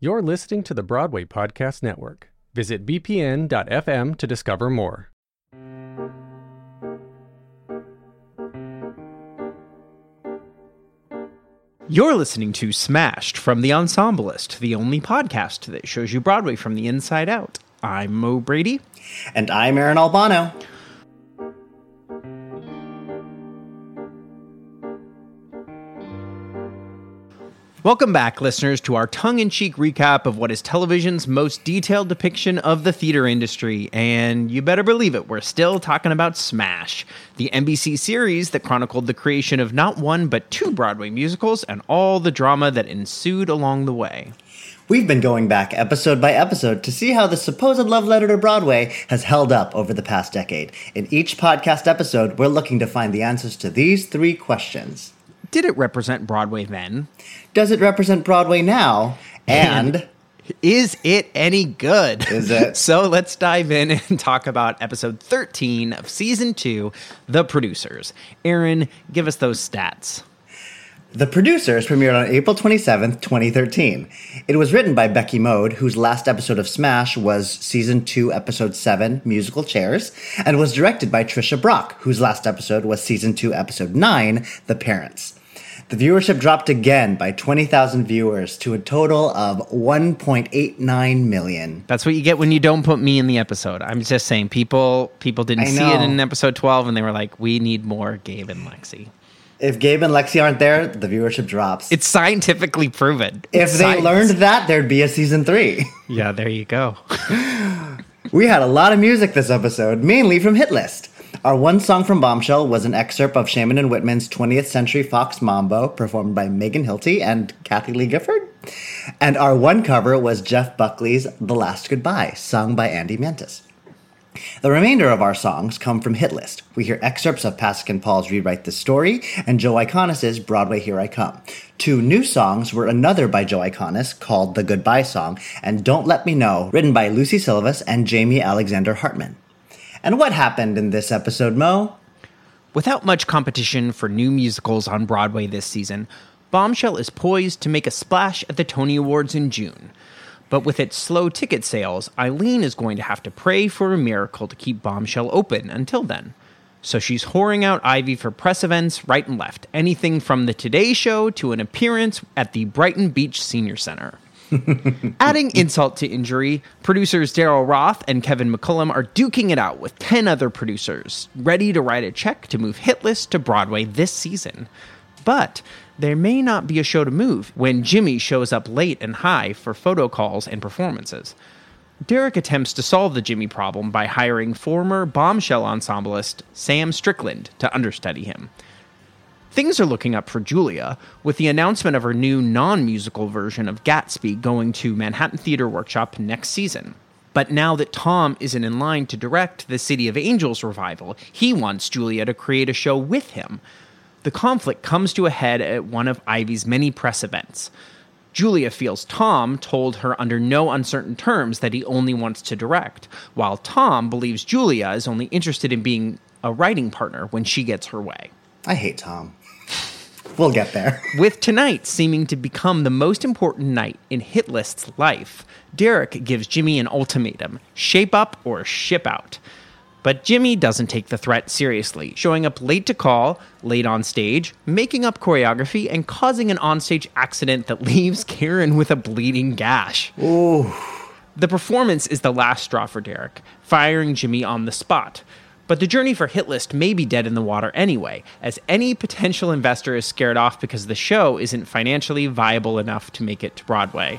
You're listening to the Broadway Podcast Network. Visit bpn.fm to discover more. You're listening to Smashed from The Ensemblist, the only podcast that shows you Broadway from the inside out. I'm Mo Brady. And I'm Aaron Albano. Welcome back, listeners, to our tongue in cheek recap of what is television's most detailed depiction of the theater industry. And you better believe it, we're still talking about Smash, the NBC series that chronicled the creation of not one but two Broadway musicals and all the drama that ensued along the way. We've been going back episode by episode to see how the supposed love letter to Broadway has held up over the past decade. In each podcast episode, we're looking to find the answers to these three questions Did it represent Broadway then? Does it represent Broadway now? And. Is it any good? Is it? so let's dive in and talk about episode 13 of season two, The Producers. Aaron, give us those stats. The Producers premiered on April 27th, 2013. It was written by Becky Mode, whose last episode of Smash was season 2, episode 7, Musical Chairs, and was directed by Tricia Brock, whose last episode was season 2, episode 9, The Parents. The viewership dropped again by 20,000 viewers to a total of 1.89 million. That's what you get when you don't put me in the episode. I'm just saying people people didn't see it in episode 12 and they were like, "We need more Gabe and Lexi." If Gabe and Lexi aren't there, the viewership drops. It's scientifically proven. if they science. learned that, there'd be a season 3. Yeah, there you go. We had a lot of music this episode, mainly from Hit List. Our one song from Bombshell was an excerpt of Shaiman and Whitman's 20th Century Fox Mambo, performed by Megan Hilty and Kathie Lee Gifford. And our one cover was Jeff Buckley's The Last Goodbye, sung by Andy Mientus. The remainder of our songs come from Hit List. We hear excerpts of Pasek and Paul's Rewrite the Story and Joe Iconis's Broadway Here I Come. Two new songs were another by Joe Iconis called The Goodbye Song and Don't Let Me Know, written by Lucie Silvas and Jamie Alexander Hartman. And what happened in this episode, Mo? Without much competition for new musicals on Broadway this season, Bombshell is poised to make a splash at the Tony Awards in June. But with its slow ticket sales, Eileen is going to have to pray for a miracle to keep Bombshell open until then. So she's whoring out Ivy for press events right and left, anything from the Today Show to an appearance at the Brighton Beach Senior Center. Adding insult to injury, producers Daryl Roth and Kevin McCollum are duking it out with 10 other producers, ready to write a check to move Hitlist to Broadway this season. But there may not be a show to move when Jimmy shows up late and high for photo calls and performances. Derek attempts to solve the Jimmy problem by hiring former bombshell ensemblist Sam Strickland to understudy him. Things are looking up for Julia, with the announcement of her new non musical version of Gatsby going to Manhattan Theater Workshop next season. But now that Tom isn't in line to direct the City of Angels revival, he wants Julia to create a show with him. The conflict comes to a head at one of Ivy's many press events. Julia feels Tom told her under no uncertain terms that he only wants to direct, while Tom believes Julia is only interested in being a writing partner when she gets her way. I hate Tom. We'll get there. With tonight seeming to become the most important night in Hitlist's life, Derek gives Jimmy an ultimatum shape up or ship out. But Jimmy doesn't take the threat seriously, showing up late to call, late on stage, making up choreography, and causing an onstage accident that leaves Karen with a bleeding gash. Ooh. The performance is the last straw for Derek, firing Jimmy on the spot. But the journey for Hitlist may be dead in the water anyway, as any potential investor is scared off because the show isn't financially viable enough to make it to Broadway.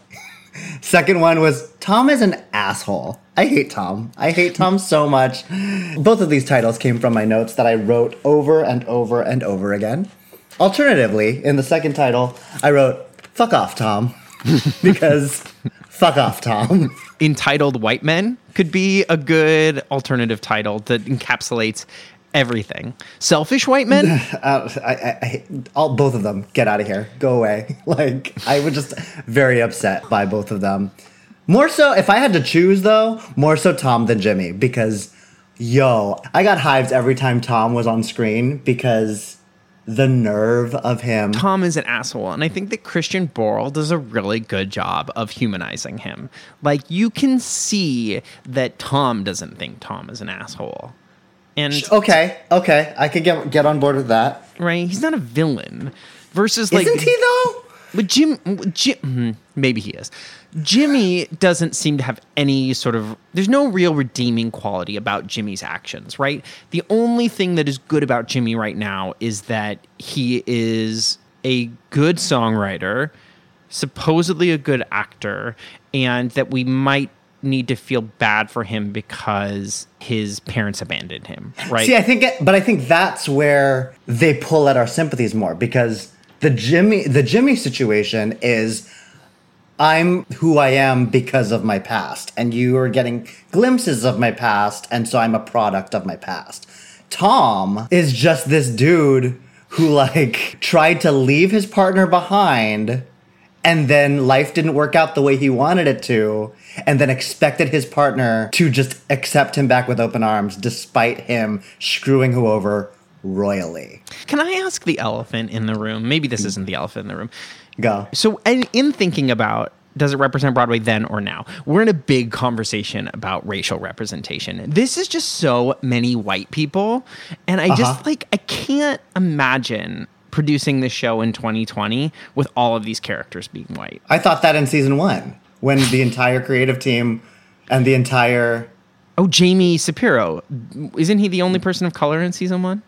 Second one was Tom is an asshole. I hate Tom. I hate Tom so much. Both of these titles came from my notes that I wrote over and over and over again. Alternatively, in the second title, I wrote Fuck off, Tom. because fuck off, Tom. Entitled White Men could be a good alternative title that encapsulates everything. Selfish White Men? Uh, I, I, I, all both of them get out of here, go away. Like I was just very upset by both of them. More so, if I had to choose though, more so Tom than Jimmy because, yo, I got hives every time Tom was on screen because the nerve of him. Tom is an asshole, and I think that Christian Borle does a really good job of humanizing him. Like you can see that Tom doesn't think Tom is an asshole. And Okay, okay, I could get get on board with that. right, he's not a villain. Versus like Isn't he though? But Jim, Jim, hmm, maybe he is. Jimmy doesn't seem to have any sort of. There's no real redeeming quality about Jimmy's actions, right? The only thing that is good about Jimmy right now is that he is a good songwriter, supposedly a good actor, and that we might need to feel bad for him because his parents abandoned him, right? See, I think, it, but I think that's where they pull at our sympathies more because the Jimmy, the Jimmy situation is, I'm who I am because of my past, and you are getting glimpses of my past, and so I'm a product of my past. Tom is just this dude who like tried to leave his partner behind and then life didn't work out the way he wanted it to and then expected his partner to just accept him back with open arms despite him screwing who over royally Can I ask the elephant in the room? Maybe this isn't the elephant in the room. go So, in, in thinking about does it represent Broadway then or now? We're in a big conversation about racial representation. This is just so many white people. And I just uh-huh. like, I can't imagine producing this show in 2020 with all of these characters being white. i thought that in season one when the entire creative team and the entire Oh, Jamie Cepero. Isn't he the only person of color in season one?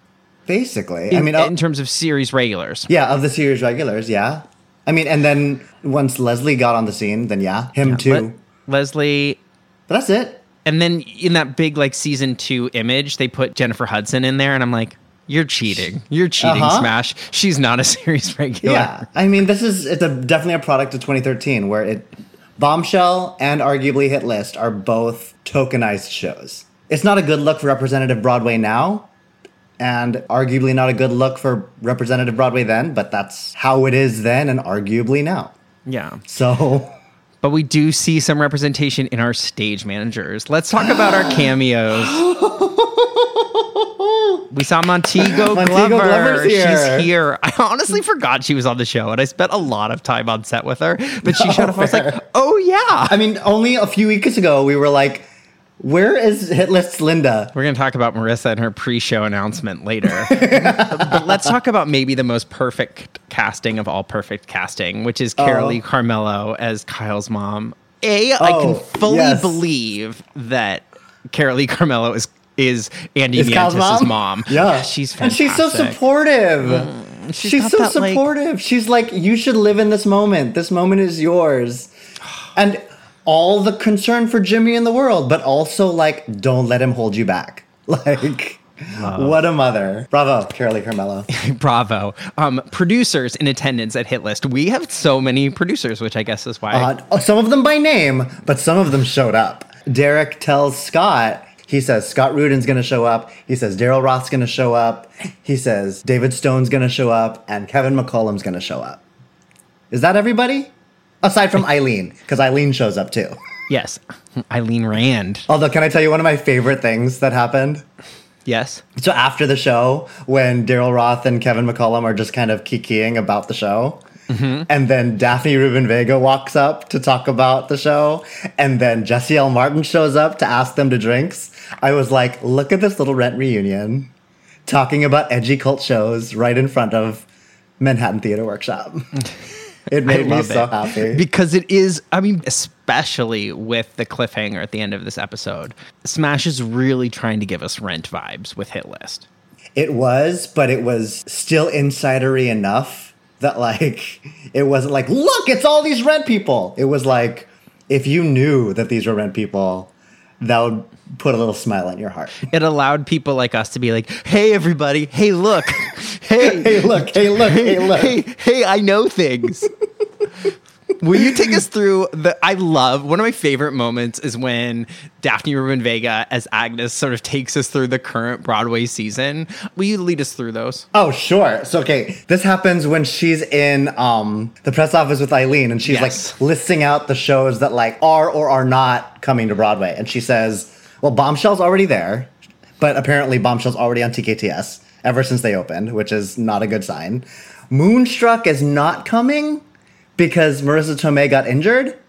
basically In, i mean oh in oh, terms of series regulars. yeah of the series regulars yeah i mean and then once leslie got on the scene then yeah him too Le- Leslie but that's it And then in that big like season two image, they put Jennifer Hudson in there, and I'm like, "You're cheating! You're cheating, Uh-huh. Smash! She's not a series regular." Yeah, I mean, this is it's a definitely a product of 2013 where it Bombshell and arguably Hit List are both tokenized shows. It's not a good look for representative Broadway now, and arguably not a good look for representative Broadway then, but that's how it is then and arguably now. yeah. So, But we do see some representation in our stage managers. Let's talk about our cameos. We saw Montego, Montego Glover. Here. She's here. I honestly forgot she was on the show, and I spent a lot of time on set with her. But she showed up. I was like, "Oh yeah." I mean, only a few weeks ago we were like, where is Hit List's Linda? We're going to talk about Marissa and her pre-show announcement later. but let's talk about maybe the most perfect casting of all perfect casting, which is oh. Carolee Carmello as Kyle's mom. A, I Oh, can fully yes. believe that Carolee Carmello is is Andy Is Mientus' mom? mom. Yeah, she's and fantastic. Mm, she's so supportive. she's she's so that, like- supportive. she's like, you should live in this moment. This moment is yours, and all the concern for Jimmy in the world, but also like, don't let him hold you back. Like, what a mother! Bravo, Carolee Carmello. Bravo. Um, producers in attendance at Hit List. We have so many producers, which I guess is why. Uh, some of them by name, but some of them showed up. Derek tells Scott, he says Scott Rudin's gonna show up. He says Daryl Roth's gonna show up. He says David Stone's gonna show up, and Kevin McCollum's gonna show up. Is that everybody? Aside from Eileen, because Eileen shows up too. Yes, Eileen Rand. Although, can I tell you one of my favorite things that happened? Yes. So after the show, when Daryl Roth and Kevin McCollum are just kind of kikiing about the show, mm-hmm. and then Daphne Rubin Vega walks up to talk about the show, and then Jesse L. Martin shows up to ask them to drinks. I was like, look at this little rent reunion, talking about edgy cult shows right in front of Manhattan Theater Workshop. It made me so it. happy. because it is i mean especially with the cliffhanger at the end of this episode smash is really trying to give us rent vibes with hit list It was, but it was still insidery enough that like it wasn't like, look, it's all these rent people. It was like if you knew that these were rent people, that would put a little smile on your heart. it allowed people like us to be like hey everybody hey look hey hey, look, hey, look, hey, look. hey hey i know things Will you take us through the? I love one of my favorite moments is when Daphne Rubin Vega as Agnes sort of takes us through the current Broadway season. Will you lead us through those? Oh, sure. So okay, this happens when she's in um the press office with Eileen and she's Yes. like listing out the shows that like are or are not coming to Broadway. And she says, Well, Bombshell's already there, but apparently Bombshell's already on TKTS ever since they opened, which is not a good sign. Moonstruck is not coming because Marisa Tomei got injured.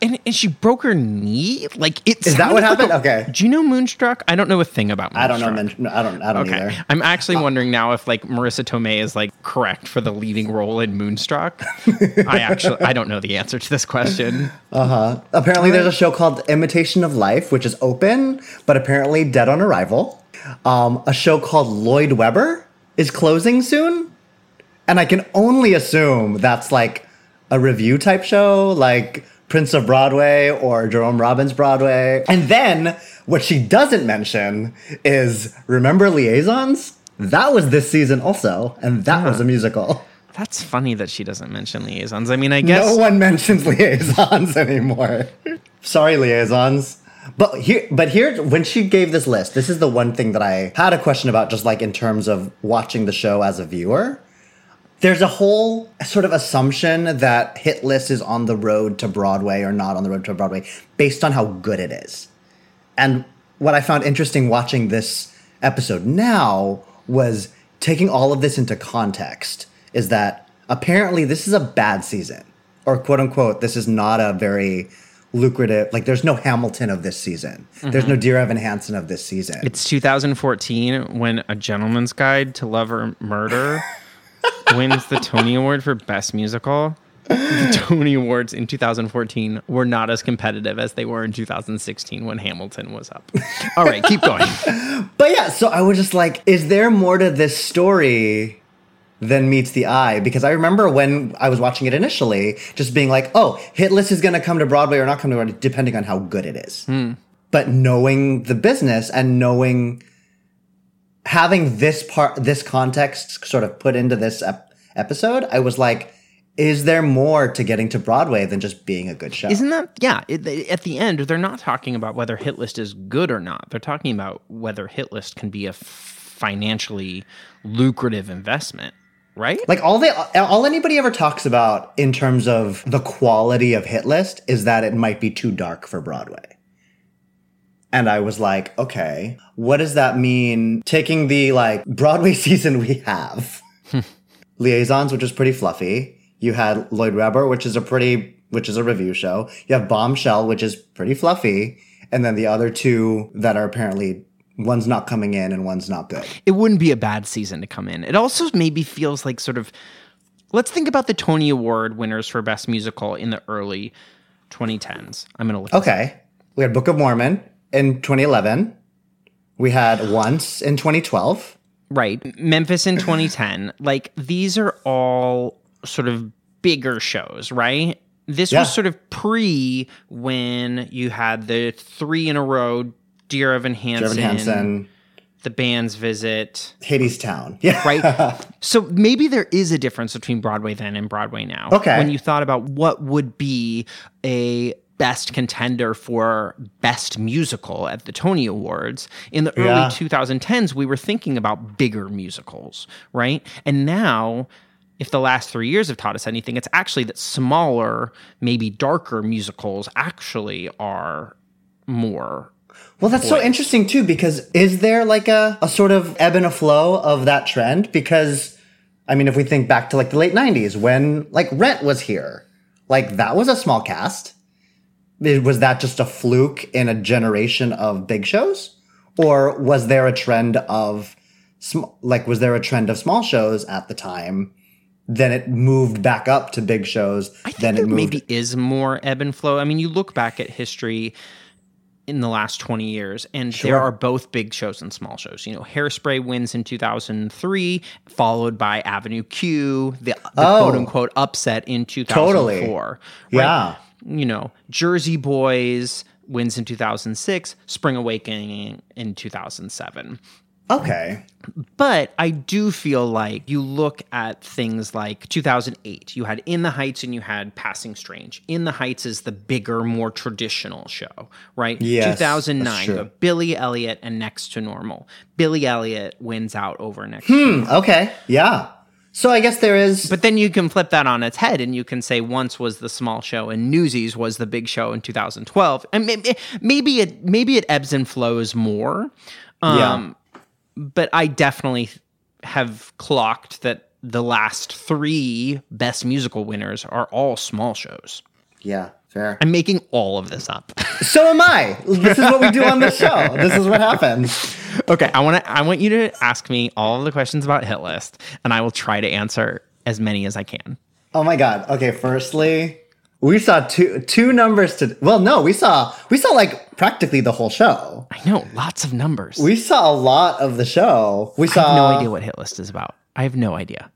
And, and she broke her knee. Like it. Is that what sounded like happened? a- Okay. do you know Moonstruck? I don't know a thing about. Moonstruck. I don't know. I don't. I don't Okay, either. I'm actually wondering now if like Marisa Tomei is like correct for the leading role in Moonstruck. I actually I don't know the answer to this question. Uh huh. Apparently, there's a show called Imitation of Life, which is open, but apparently dead on arrival. Um, a show called Lloyd Webber is closing soon. And I can only assume that's like a review type show, like Prince of Broadway or Jerome Robbins Broadway. And then what she doesn't mention is remember Liaisons? That was this season also, and that was a musical. That's funny that she doesn't mention liaisons. I mean, I guess No one mentions liaisons anymore. Sorry, liaisons. But here, but here, when she gave this list, this is the one thing that I had a question about, just like in terms of watching the show as a viewer. There's a whole sort of assumption that Hit List is on the road to Broadway or not on the road to Broadway based on how good it is. And what I found interesting watching this episode now was taking all of this into context is that apparently this is a bad season or quote unquote this is not a very lucrative like there's no Hamilton of this season. There's no mm-hmm. Dear Evan Hansen of this season. it's 2014 when A Gentleman's Guide to Love or Murder wins the Tony Award for Best Musical. The Tony Awards in 2014 were not as competitive as they were in 2016 when Hamilton was up. All right, keep going. But yeah, so I was just like, is there more to this story than meets the eye? Because I remember when I was watching it initially, just being like, oh, Hit List is going to come to Broadway or not come to Broadway, depending on how good it is. Hmm. But knowing the business and knowing having this part, this context sort of put into this ep- episode, I was like, is there more to getting to Broadway than just being a good show? Isn't that yeah? It, at the end, they're not talking about whether Hit List is good or not. They're talking about whether Hit List can be a f- financially lucrative investment, right? Like all they all anybody ever talks about in terms of the quality of hit list is that it might be too dark for Broadway. And I was like, okay, what does that mean taking the like Broadway season we have? Liaisons, which is pretty fluffy. You had Lloyd Webber, which is a pretty which is a review show. You have Bombshell, which is pretty fluffy, and then the other two that are apparently one's not coming in and one's not good. it wouldn't be a bad season to come in. It also maybe feels like sort of let's think about the Tony Award winners for Best Musical in the early 2010s. I'm gonna look. this up. Okay. We had Book of Mormon in 2011. We had Once in 2012. Right. Memphis in 2010. Like these are all sort of bigger shows, right? This Yeah. was sort of pre when you had the three in a row Dear Evan Hansen, Jervin Hansen, the band's visit, Hadestown. Yeah. right? so maybe there is a difference between Broadway then and Broadway now. Okay. When you thought about what would be a best contender for best musical at the Tony Awards in the early Yeah. 2010s we were thinking about bigger musicals, right? And now if the last three years have taught us anything, it's actually that smaller, maybe darker musicals actually are more. Well, that's so interesting too, because is there like a, a sort of ebb and a flow of that trend? Because, I mean, if we think back to like the late 90s when like Rent was here, like that was a small cast. Was that just a fluke in a generation of big shows? Or was there a trend of, sm- like, was there a trend of small shows at the time? Then it moved back up to big shows. I think then there moved. maybe is more ebb and flow. I mean, you look back at history in the last 20 years, and there are both big shows and small shows. You know, Hairspray wins in 2003, followed by Avenue Q, the, the Oh. quote unquote upset in 2004. Yeah. You know, Jersey Boys wins in 2006, Spring Awakening in 2007. okay. But I do feel like you look at things like 2008, you had In the Heights and you had Passing Strange. In the Heights is the bigger, more traditional show, right? Yes, that's 2009, true. you have Billy Elliot and Next to Normal. Billy Elliot wins out over Next Hmm. to Normal. Okay. Yeah. So I guess there is. But then you can flip that on its head and you can say once was the small show and Newsies was the big show in 2012. And maybe, maybe it maybe it ebbs and flows more. Um, but I definitely have clocked that the last three best musical winners are all small shows. yeah. Fair. I'm making all of this up. So am I. This is what we do on this show. This is what happens. okay, I want to I want you to ask me all of the questions about Hit List and I will try to answer as many as I can. Oh my god. Okay, firstly, we saw two two numbers to well, no, we saw we saw like practically the whole show. I know, lots of numbers. We saw a lot of the show. We I saw have no idea what hit list is about. I have no idea.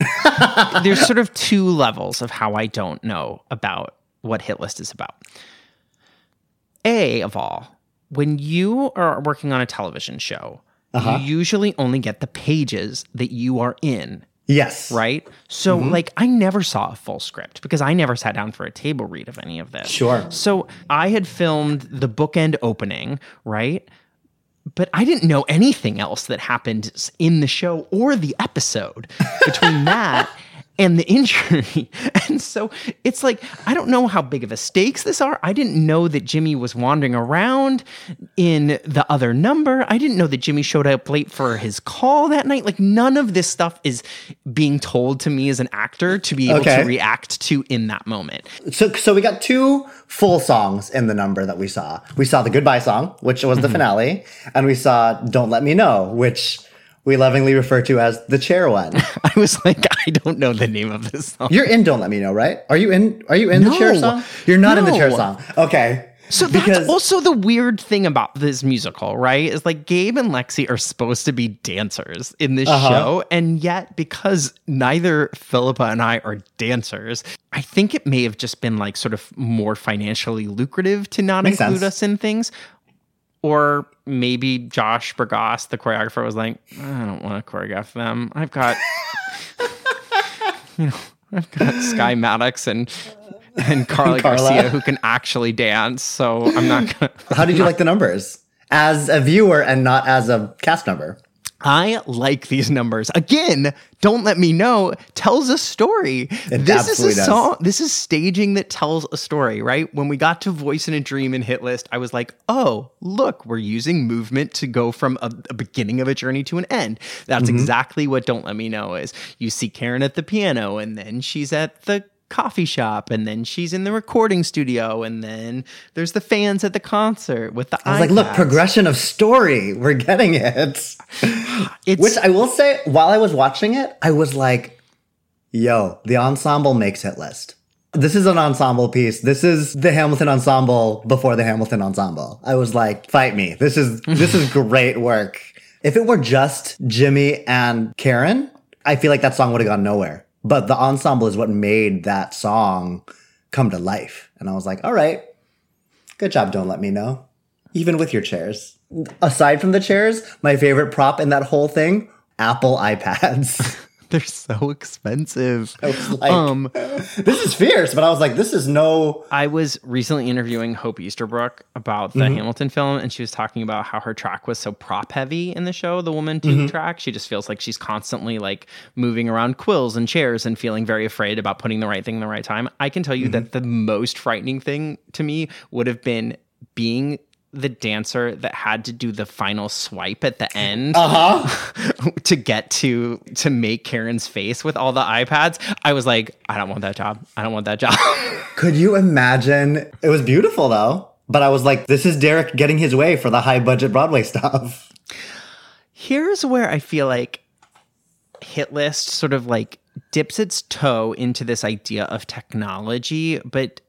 There's sort of two levels of how I don't know about what hit list is about. A of all, when you are working on a television show, uh-huh. you usually only get the pages that you are in, Yes. right? So, mm-hmm. like, I never saw a full script because I never sat down for a table read of any of this. Sure. So, I had filmed the bookend opening, right? but I didn't know anything else that happened in the show or the episode between that and the injury. And so it's like, I don't know how big of a stakes this are. I didn't know that Jimmy was wandering around in the other number. I didn't know that Jimmy showed up late for his call that night. Like, none of this stuff is being told to me as an actor to be able Okay. to react to in that moment. So so we got two full songs in the number that we saw. We saw the goodbye song, which was the mm-hmm. finale, and we saw Don't Let Me Know, which we lovingly refer to as the chair one. I was like, I don't know the name of this song. You're in Don't Let Me Know, right? Are you in are you in the chair song? You're not in the chair song. Okay. So that's also the weird thing about this musical, right? Is like Gabe and Lexi are supposed to be dancers in this Uh-huh. show, and yet because neither Philippa and I are dancers, I think it may have just been like sort of more financially lucrative to not Makes include sense. us in things. Or maybe Josh Bergasse, the choreographer, was like, I don't want to choreograph them. I've got, you know, I've got Sky Maddox and and Carly Carla. Garcia who can actually dance. So I'm not gonna. How did you like the numbers? As a viewer and not as a cast number. I like these numbers. Again, don't let me know tells a story. It this is a does. song. This is staging that tells a story, right? When we got to Voice in a Dream and Hit List, I was like, oh, look, we're using movement to go from a, a beginning of a journey to an end. That's Mm-hmm. exactly what Don't Let Me Know is. You see Karen at the piano, and then she's at the coffee shop and then she's in the recording studio and then there's the fans at the concert with the I was like, look, progression of story. We're getting it. Which I will say, while I was watching it, I was like, yo, the ensemble makes it list. This is an ensemble piece. This is the Hamilton ensemble before the Hamilton ensemble. I was like, fight me. This is this is great work. If it were just Jimmy and Karen, I feel like that song would have gone nowhere. But the ensemble is what made that song come to life. And I was like, all right, good job, don't let me know. Even with your chairs. Aside from the chairs, my favorite prop in that whole thing, Apple iPads. They're so expensive. I was like, Um, this is fierce, but I was like, this is no. I was recently interviewing Hope Easterbrook about the Mm-hmm. Hamilton film, and she was talking about how her track was so prop heavy in the show, the Woman 2 Mm-hmm. track. She just feels like she's constantly like moving around quills and chairs and feeling very afraid about putting the right thing in the right time. I can tell you Mm-hmm. that the most frightening thing to me would have been being the dancer that had to do the final swipe at the end Uh-huh. to get to to make Karen's face with all the iPads. I was like, I don't want that job. I don't want that job. Could you imagine? It was beautiful though. But I was like, this is Derek getting his way for the high budget Broadway stuff. Here's where I feel like Hit List sort of like dips its toe into this idea of technology, but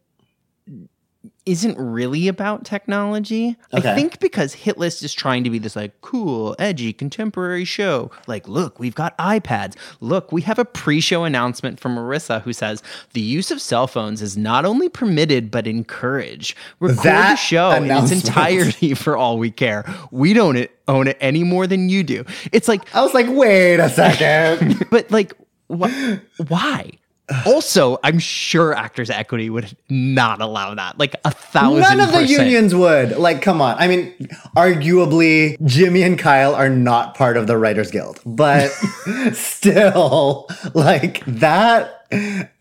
isn't really about technology. I think because Hitlist is trying to be this like cool, edgy, contemporary show. Like, look, we've got iPads. Look, we have a pre-show announcement from Marissa who says the use of cell phones is not only permitted but encouraged. Record the show in its entirety for all we care. We don't it- own it any more than you do. It's like, I was like, wait a second. but like, wh- why? Also, I'm sure Actors Equity would not allow that. Like a thousand. None of the unions would. Like, come on. I mean, arguably, Jimmy and Kyle are not part of the Writers Guild, but still, like that,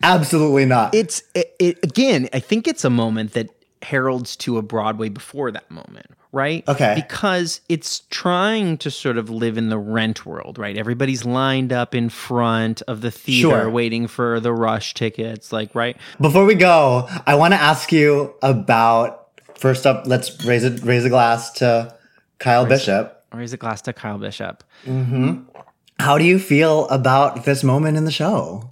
absolutely not. It's it, it again. I think it's a moment that heralds to a Broadway before that moment, right? Okay. Because it's trying to sort of live in the rent world, right? Everybody's lined up in front of the theater Sure. waiting for the rush tickets, like right. Before we go, I want to ask you about. First up, let's raise it, raise a glass to Kyle Bishop. Raise a glass to Kyle Bishop. Mm-hmm. How do you feel about this moment in the show?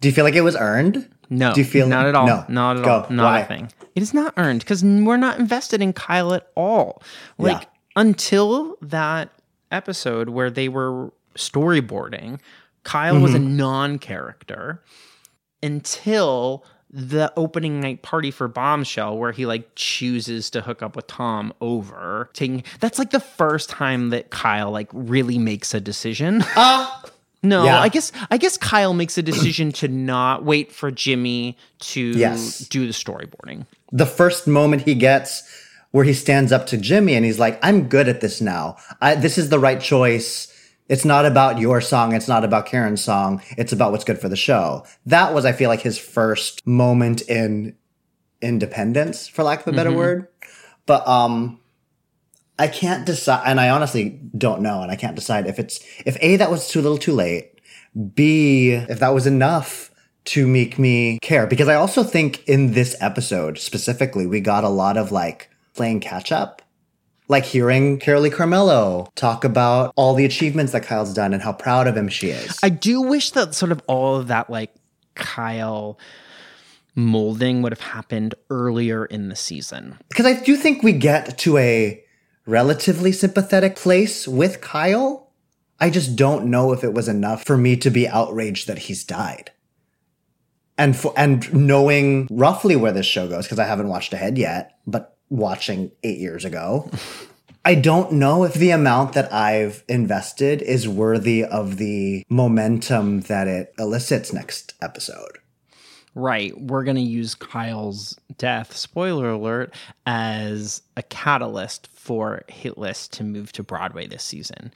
Do you feel like it was earned? No, Do you feel not at all? No. Not at Go. all. Not Why? a thing. It is not earned because we're not invested in Kyle at all. Like Yeah. until that episode where they were storyboarding, Kyle was a Mm-hmm. non-character until the opening night party for Bombshell, where he like chooses to hook up with Tom over taking. That's like the first time that Kyle like really makes a decision. No, Yeah. I guess I guess Kyle makes a decision to not wait for Jimmy to Yes. do the storyboarding. the first moment he gets where he stands up to Jimmy and he's like, I'm good at this now. I, this is the right choice. It's not about your song. It's not about Karen's song. It's about what's good for the show. That was, I feel like, his first moment in independence, for lack of a better word. But, um, I can't decide, and I honestly don't know, and I can't decide if it's, if A, that was too little too late, B, if that was enough to make me care. Because I also think in this episode specifically, we got a lot of like playing catch up. Like hearing Carolee Carmello talk about all the achievements that Kyle's done and how proud of him she is. I do wish that sort of all of that like Kyle molding would have happened earlier in the season. Because I do think we get to a relatively sympathetic place with Kyle. I just don't know if it was enough for me to be outraged that he's died. And for, and knowing roughly where this show goes, because I haven't watched ahead yet, but watching eight years ago, I don't know if the amount that I've invested is worthy of the momentum that it elicits next episode. Right. We're going to use Kyle's death, spoiler alert, as a catalyst for Hit List to move to Broadway this season.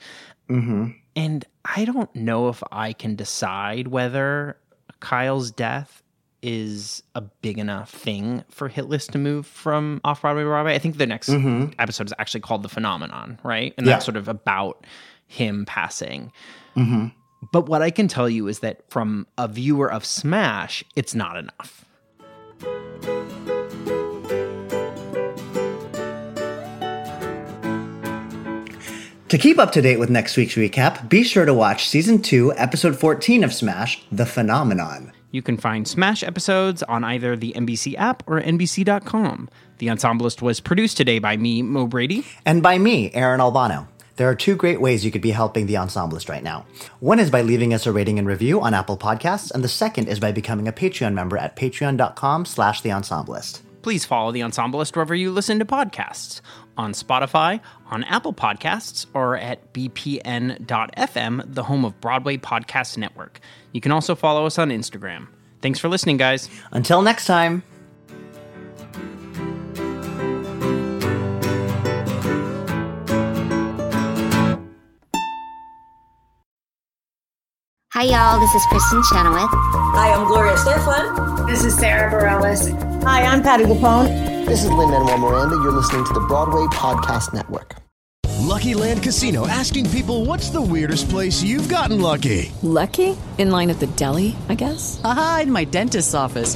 Mm-hmm. And I don't know if I can decide whether Kyle's death is a big enough thing for Hit List to move from off Broadway to Broadway. I think the next mm-hmm. episode is actually called The Phenomenon, right? And Yeah. that's sort of about him passing. Mm-hmm. But what I can tell you is that from a viewer of Smash, it's not enough. To keep up to date with next week's recap, be sure to watch season 2, episode 14 of Smash, The Phenomenon. You can find Smash episodes on either the NBC app or NBC.com. The Ensemblist was produced today by me, Mo Brady. And by me, Aaron Albano. There are two great ways you could be helping the Ensemblist right now. One is by leaving us a rating and review on Apple Podcasts, and the second is by becoming a Patreon member at patreon.com slash the Ensemblist. Please follow the Ensemblist wherever you listen to podcasts on Spotify, on Apple Podcasts, or at bpn.fm, the home of Broadway Podcast Network. You can also follow us on Instagram. Thanks for listening, guys. Until next time. Hi, y'all. This is Kristin Chenoweth. Hi, I'm Gloria Estefan. This is Sara Bareilles. Hi, I'm Patti LuPone. This is Lin Manuel Miranda. You're listening to the Broadway Podcast Network. Lucky Land Casino asking people what's the weirdest place you've gotten lucky? Lucky? In line at the deli, I guess? Aha, in my dentist's office.